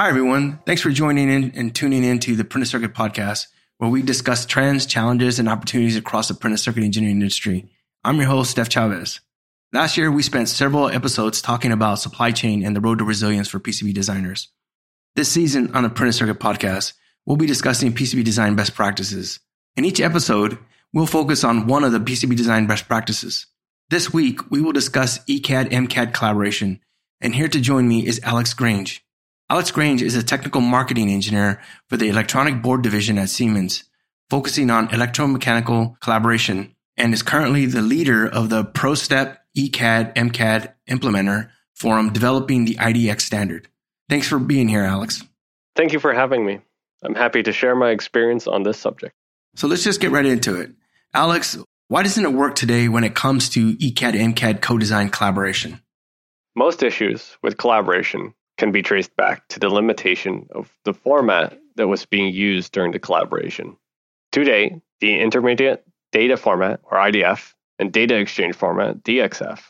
Hi, everyone. Thanks for joining in and tuning in to the Printed Circuit Podcast, where we discuss trends, challenges, and opportunities across the printed circuit engineering industry. I'm your host, Steph Chavez. Last year, we spent several episodes talking about supply chain and the road to resilience for PCB designers. This season on the Printed Circuit Podcast, we'll be discussing PCB design best practices. In each episode, we'll focus on one of the PCB design best practices. This week, we will discuss ECAD MCAD collaboration, and here to join me is Alex Grange. Alex Grange is a technical marketing engineer for the electronic board division at Siemens, focusing on electromechanical collaboration, and is currently the leader of the ProStep ECAD MCAD implementer forum developing the IDX standard. Thanks for being here, Alex. Thank you for having me. I'm happy to share my experience on this subject. So let's just get right into it. Alex, why doesn't it work today when it comes to ECAD MCAD co design collaboration? Most issues with collaboration can be traced back to the limitation of the format that was being used during the collaboration. Today, the intermediate data format, or IDF, and data exchange format, DXF,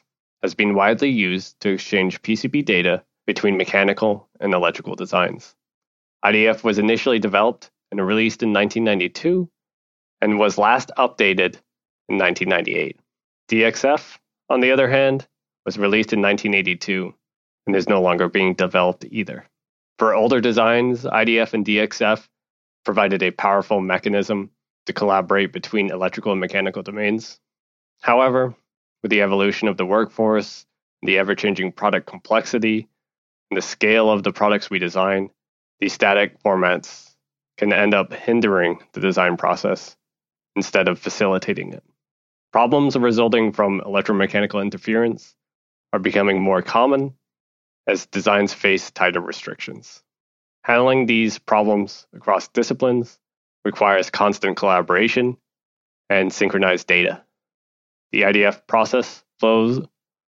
has been widely used to exchange PCB data between mechanical and electrical designs. IDF was initially developed and released in 1992 and was last updated in 1998. DXF, on the other hand, was released in 1982 and is no longer being developed either. For older designs, IDF and DXF provided a powerful mechanism to collaborate between electrical and mechanical domains. However, with the evolution of the workforce, the ever changing product complexity, and the scale of the products we design, these static formats can end up hindering the design process instead of facilitating it. Problems resulting from electromechanical interference are becoming more common as designs face tighter restrictions. Handling these problems across disciplines requires constant collaboration and synchronized data. The IDF process flows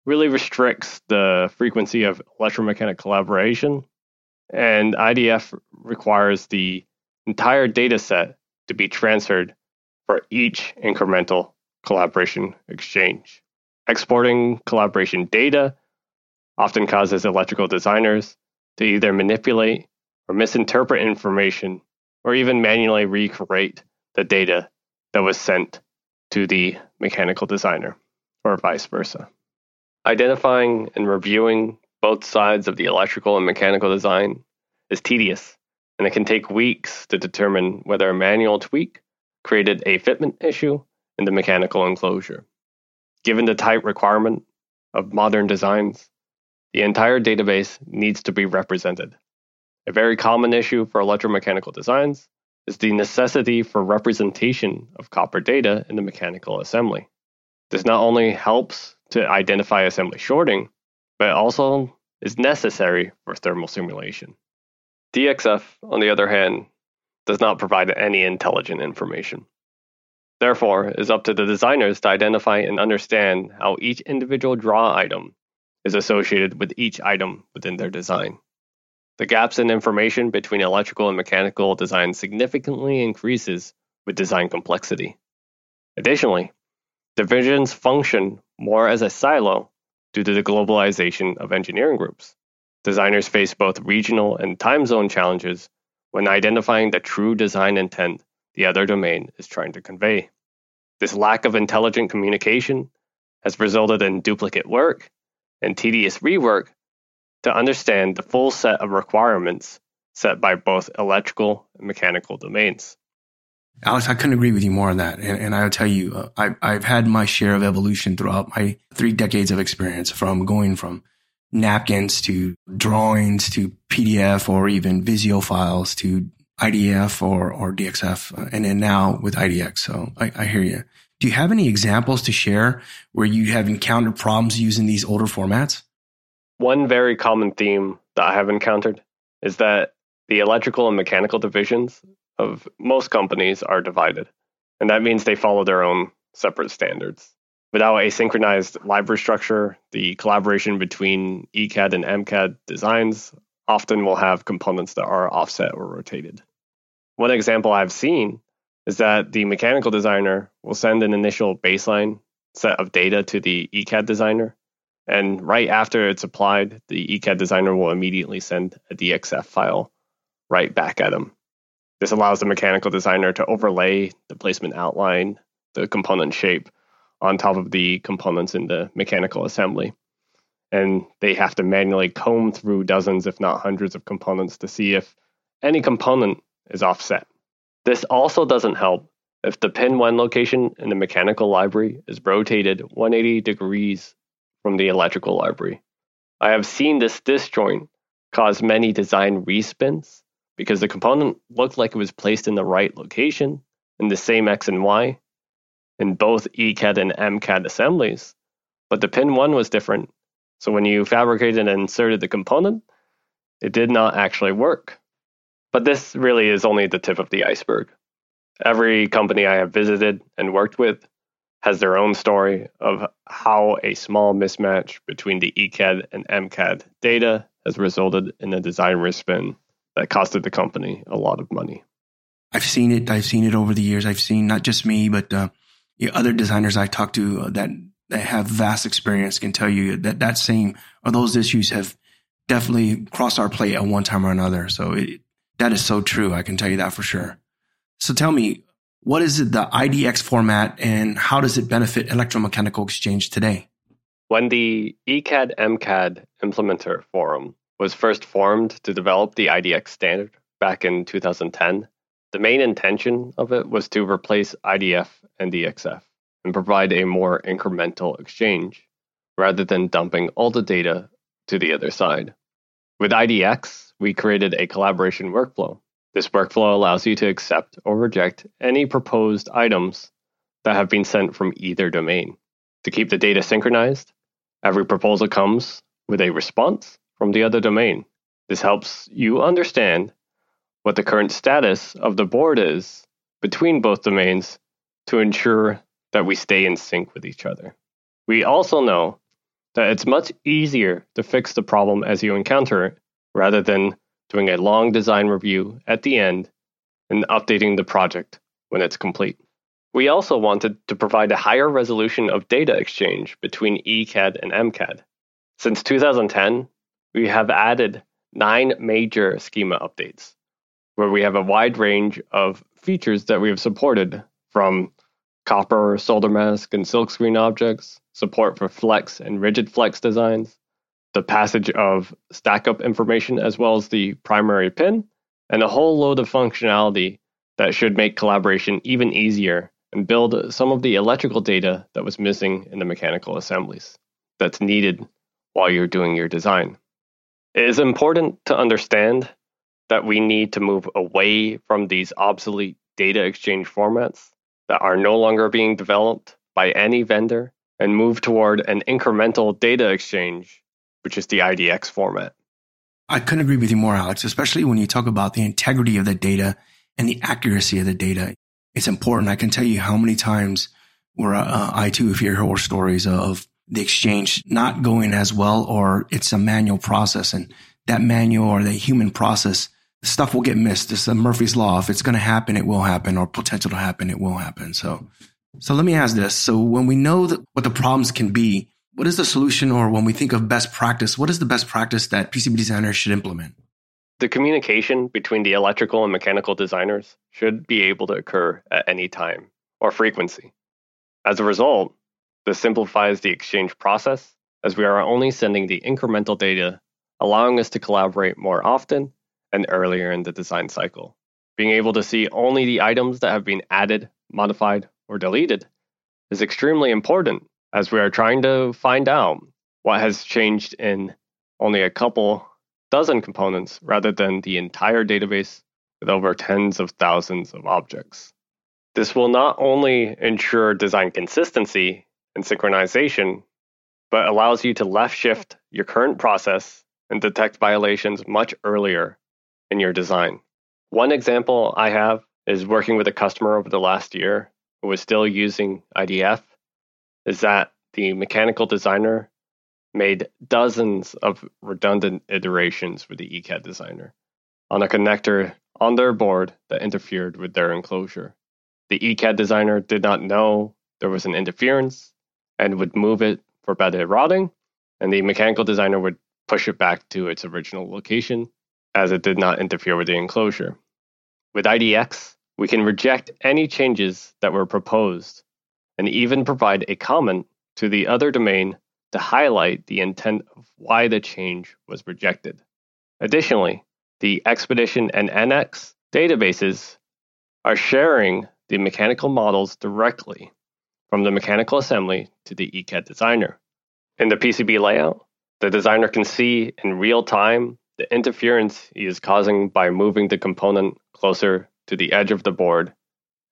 really restricts the frequency of electromechanical collaboration, and IDF requires the entire data set to be transferred for each incremental collaboration exchange. Exporting collaboration data often causes electrical designers to either manipulate or misinterpret information or even manually recreate the data that was sent to the mechanical designer or vice versa. Identifying and reviewing both sides of the electrical and mechanical design is tedious, and it can take weeks to determine whether a manual tweak created a fitment issue in the mechanical enclosure. Given the tight requirement of modern designs, the entire database needs to be represented. A very common issue for electromechanical designs is the necessity for representation of copper data in the mechanical assembly. This not only helps to identify assembly shorting, but also is necessary for thermal simulation. DXF, on the other hand, does not provide any intelligent information. Therefore, it is up to the designers to identify and understand how each individual draw item is associated with each item within their design. The gaps in information between electrical and mechanical design significantly increases with design complexity. Additionally, divisions function more as a silo due to the globalization of engineering groups. Designers face both regional and time zone challenges when identifying the true design intent the other domain is trying to convey. This lack of intelligent communication has resulted in duplicate work and tedious rework to understand the full set of requirements set by both electrical and mechanical domains. Alex, I couldn't agree with you more on that. And, and I'll tell you, uh, I, I've had my share of evolution throughout my three decades of experience from going from napkins to drawings to PDF or even Visio files to IDF or, or DXF, uh, and then now with IDX. So I, I hear you. Do you have any examples to share where you have encountered problems using these older formats? One very common theme that I have encountered is that the electrical and mechanical divisions of most companies are divided. And that means they follow their own separate standards. Without a synchronized library structure, the collaboration between ECAD and MCAD designs often will have components that are offset or rotated. One example I've seen is that the mechanical designer will send an initial baseline set of data to the ECAD designer, And right after it's applied, the ECAD designer will immediately send a DXF file right back at them. This allows the mechanical designer to overlay the placement outline, the component shape, on top of the components in the mechanical assembly. And they have to manually comb through dozens, if not hundreds, of components to see if any component is offset. This also doesn't help if the pin 1 location in the mechanical library is rotated 180 degrees from the electrical library. I have seen this disjoint cause many design respins because the component looked like it was placed in the right location in the same X and Y in both ECAD and MCAD assemblies, but the pin 1 was different. So when you fabricated and inserted the component, it did not actually work. But this really is only the tip of the iceberg. Every company I have visited and worked with has their own story of how a small mismatch between the ECAD and MCAD data has resulted in a design respin that costed the company a lot of money. I've seen it. I've seen it over the years. I've seen not just me, but uh, other designers I talk to uh, that that have vast experience can tell you that that same or those issues have definitely crossed our plate at one time or another. So it, that is so true. I can tell you that for sure. So tell me, what is the IDX format and how does it benefit electromechanical exchange today? When the ECAD MCAD implementer forum was first formed to develop the IDX standard back in 2010, the main intention of it was to replace IDF and DXF and provide a more incremental exchange rather than dumping all the data to the other side. With IDX, we created a collaboration workflow. This workflow allows you to accept or reject any proposed items that have been sent from either domain. To keep the data synchronized, every proposal comes with a response from the other domain. This helps you understand what the current status of the board is between both domains to ensure that we stay in sync with each other. We also know that it's much easier to fix the problem as you encounter it rather than doing a long design review at the end and updating the project when it's complete. We also wanted to provide a higher resolution of data exchange between ECAD and MCAD. Since 2010, we have added nine major schema updates, where we have a wide range of features that we have supported from copper, solder mask, and silkscreen objects, support for flex and rigid flex designs, the passage of stack up information as well as the primary pin, and a whole load of functionality that should make collaboration even easier and build some of the electrical data that was missing in the mechanical assemblies that's needed while you're doing your design. It is important to understand that we need to move away from these obsolete data exchange formats that are no longer being developed by any vendor and move toward an incremental data exchange, which is the IDX format. I couldn't agree with you more, Alex, especially when you talk about the integrity of the data and the accuracy of the data. It's important. I can tell you how many times where uh, I too have heard horror stories of the exchange not going as well, or it's a manual process, and that manual or the human process stuff will get missed. It's a Murphy's law. If it's going to happen, it will happen, or potential to happen, it will happen. So, so let me ask this. So when we know what the problems can be, what is the solution, or when we think of best practice, what is the best practice that PCB designers should implement? The communication between the electrical and mechanical designers should be able to occur at any time or frequency. As a result, this simplifies the exchange process as we are only sending the incremental data, allowing us to collaborate more often and earlier in the design cycle. Being able to see only the items that have been added, modified, or deleted is extremely important as we are trying to find out what has changed in only a couple dozen components rather than the entire database with over tens of thousands of objects. This will not only ensure design consistency and synchronization, but allows you to left shift your current process and detect violations much earlier in your design. One example I have is working with a customer over the last year was still using IDF, is that the mechanical designer made dozens of redundant iterations with the ECAD designer on a connector on their board that interfered with their enclosure. The ECAD designer did not know there was an interference and would move it for better routing and the mechanical designer would push it back to its original location as it did not interfere with the enclosure. With IDX, we can reject any changes that were proposed and even provide a comment to the other domain to highlight the intent of why the change was rejected. Additionally, the Expedition and NX databases are sharing the mechanical models directly from the mechanical assembly to the ECAD designer. In the PCB layout, the designer can see in real time the interference he is causing by moving the component closer to the edge of the board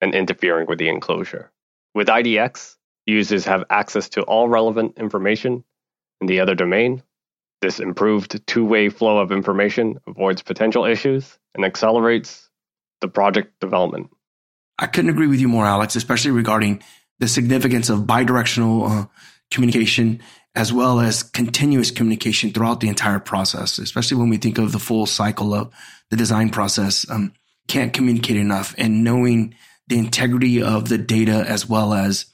and interfering with the enclosure. With IDX, users have access to all relevant information in the other domain. This improved two way flow of information avoids potential issues and accelerates the project development. I couldn't agree with you more, Alex, especially regarding the significance of bidirectional uh, communication as well as continuous communication throughout the entire process, especially when we think of the full cycle of the design process. Um, can't communicate enough and knowing the integrity of the data as well as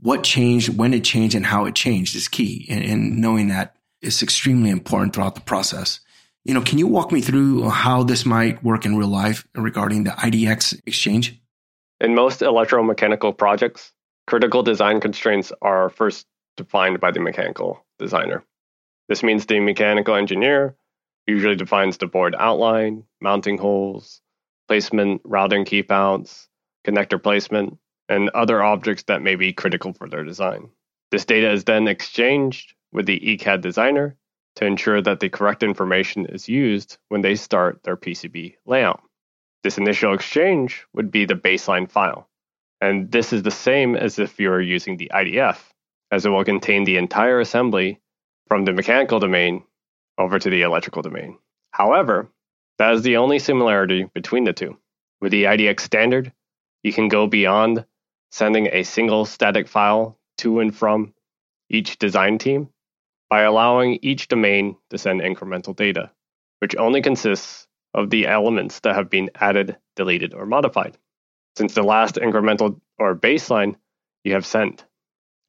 what changed, when it changed, and how it changed is key. And, and knowing that is extremely important throughout the process. You know, can you walk me through how this might work in real life regarding the IDX exchange? In most electromechanical projects, critical design constraints are first defined by the mechanical designer. This means the mechanical engineer usually defines the board outline, mounting holes, placement, routing keep outs, connector placement, and other objects that may be critical for their design. This data is then exchanged with the ECAD designer to ensure that the correct information is used when they start their PCB layout. This initial exchange would be the baseline file. And this is the same as if you were using the IDF, as it will contain the entire assembly from the mechanical domain over to the electrical domain. However, that is the only similarity between the two. With the IDX standard, you can go beyond sending a single static file to and from each design team by allowing each domain to send incremental data, which only consists of the elements that have been added, deleted, or modified. Since the last incremental or baseline you have sent,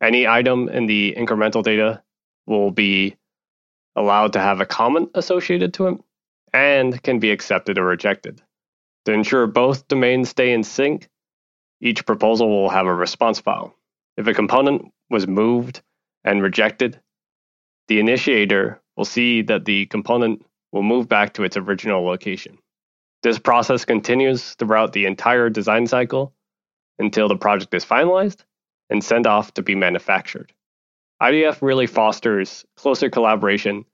any item in the incremental data will be allowed to have a comment associated to it and can be accepted or rejected. To ensure both domains stay in sync, each proposal will have a response file. If a component was moved and rejected, the initiator will see that the component will move back to its original location. This process continues throughout the entire design cycle until the project is finalized and sent off to be manufactured. IDF really fosters closer collaboration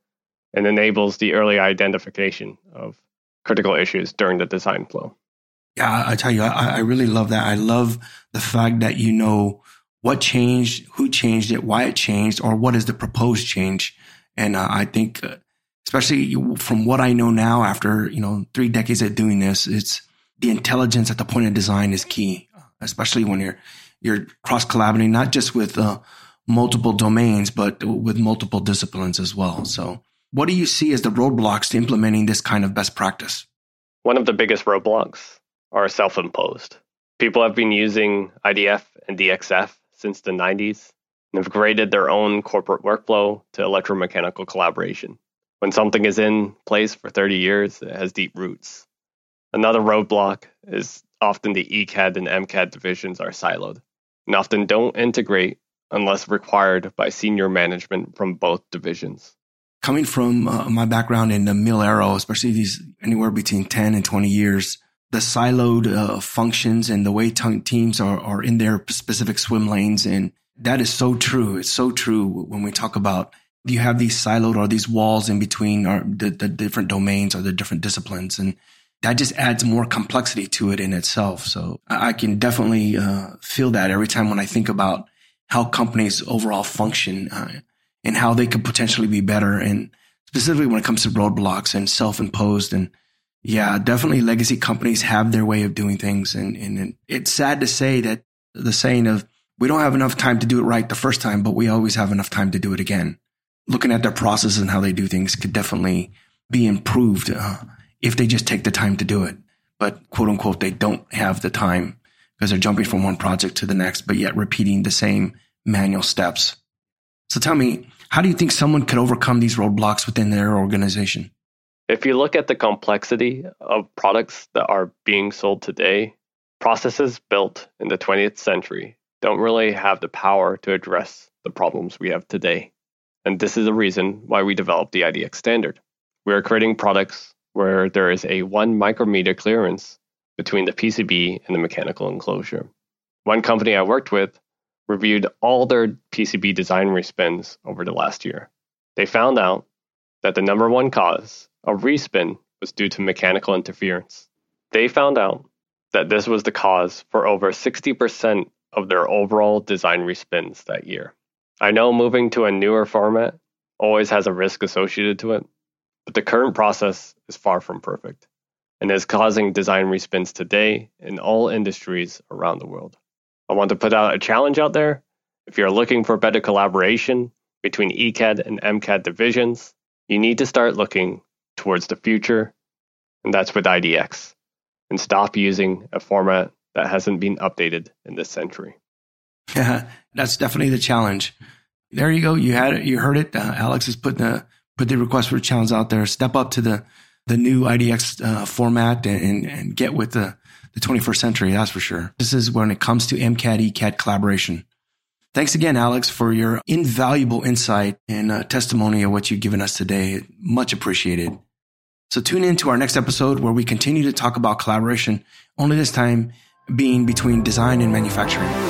and enables the early identification of critical issues during the design flow. Yeah, I tell you, I, I really love that. I love the fact that you know what changed, who changed it, why it changed, or what is the proposed change. And uh, I think, uh, especially from what I know now, after you know three decades of doing this, it's the intelligence at the point of design is key, especially when you're you're cross collaborating, not just with uh, multiple domains, but with multiple disciplines as well. So, what do you see as the roadblocks to implementing this kind of best practice? One of the biggest roadblocks are self imposed. People have been using IDF and DXF since the 90s and have created their own corporate workflow to electromechanical collaboration. When something is in place for 30 years, it has deep roots. Another roadblock is often the ECAD and MCAD divisions are siloed and often don't integrate unless required by senior management from both divisions. Coming from uh, my background in the mil aero, especially these anywhere between 10 and 20 years, the siloed uh, functions and the way teams are, are in their specific swim lanes. And that is so true. It's so true when we talk about you have these siloed or these walls in between or the, the different domains or the different disciplines. And that just adds more complexity to it in itself. So I can definitely uh, feel that every time when I think about how companies overall function uh, and how they could potentially be better. And specifically when it comes to roadblocks and self-imposed and yeah, definitely legacy companies have their way of doing things. And, and it's sad to say that the saying of we don't have enough time to do it right the first time, but we always have enough time to do it again. Looking at their processes and how they do things could definitely be improved uh, if they just take the time to do it. But quote unquote, they don't have the time because they're jumping from one project to the next, but yet repeating the same manual steps. So tell me, how do you think someone could overcome these roadblocks within their organization? If you look at the complexity of products that are being sold today, processes built in the 20th century don't really have the power to address the problems we have today. And this is the reason why we developed the IDX standard. We are creating products where there is a one micrometer clearance between the PCB and the mechanical enclosure. One company I worked with reviewed all their PCB design respins over the last year. They found out that the number one cause of respin was due to mechanical interference. They found out that this was the cause for over 60% of their overall design respins that year. I know moving to a newer format always has a risk associated to it, but the current process is far from perfect and is causing design respins today in all industries around the world. I want to put out a challenge out there. If you're looking for better collaboration between ECAD and MCAD divisions, you need to start looking towards the future, and that's with IDX, and stop using a format that hasn't been updated in this century. Yeah, that's definitely the challenge. There you go. You had it. You heard it. Uh, Alex has put the put the request for challenge out there. Step up to the the new IDX uh, format and, and get with the the 21st century. That's for sure. This is when it comes to MCAD ECAD collaboration. Thanks again, Alex, for your invaluable insight and uh, testimony of what you've given us today. Much appreciated. So tune in to our next episode where we continue to talk about collaboration, only this time being between design and manufacturing.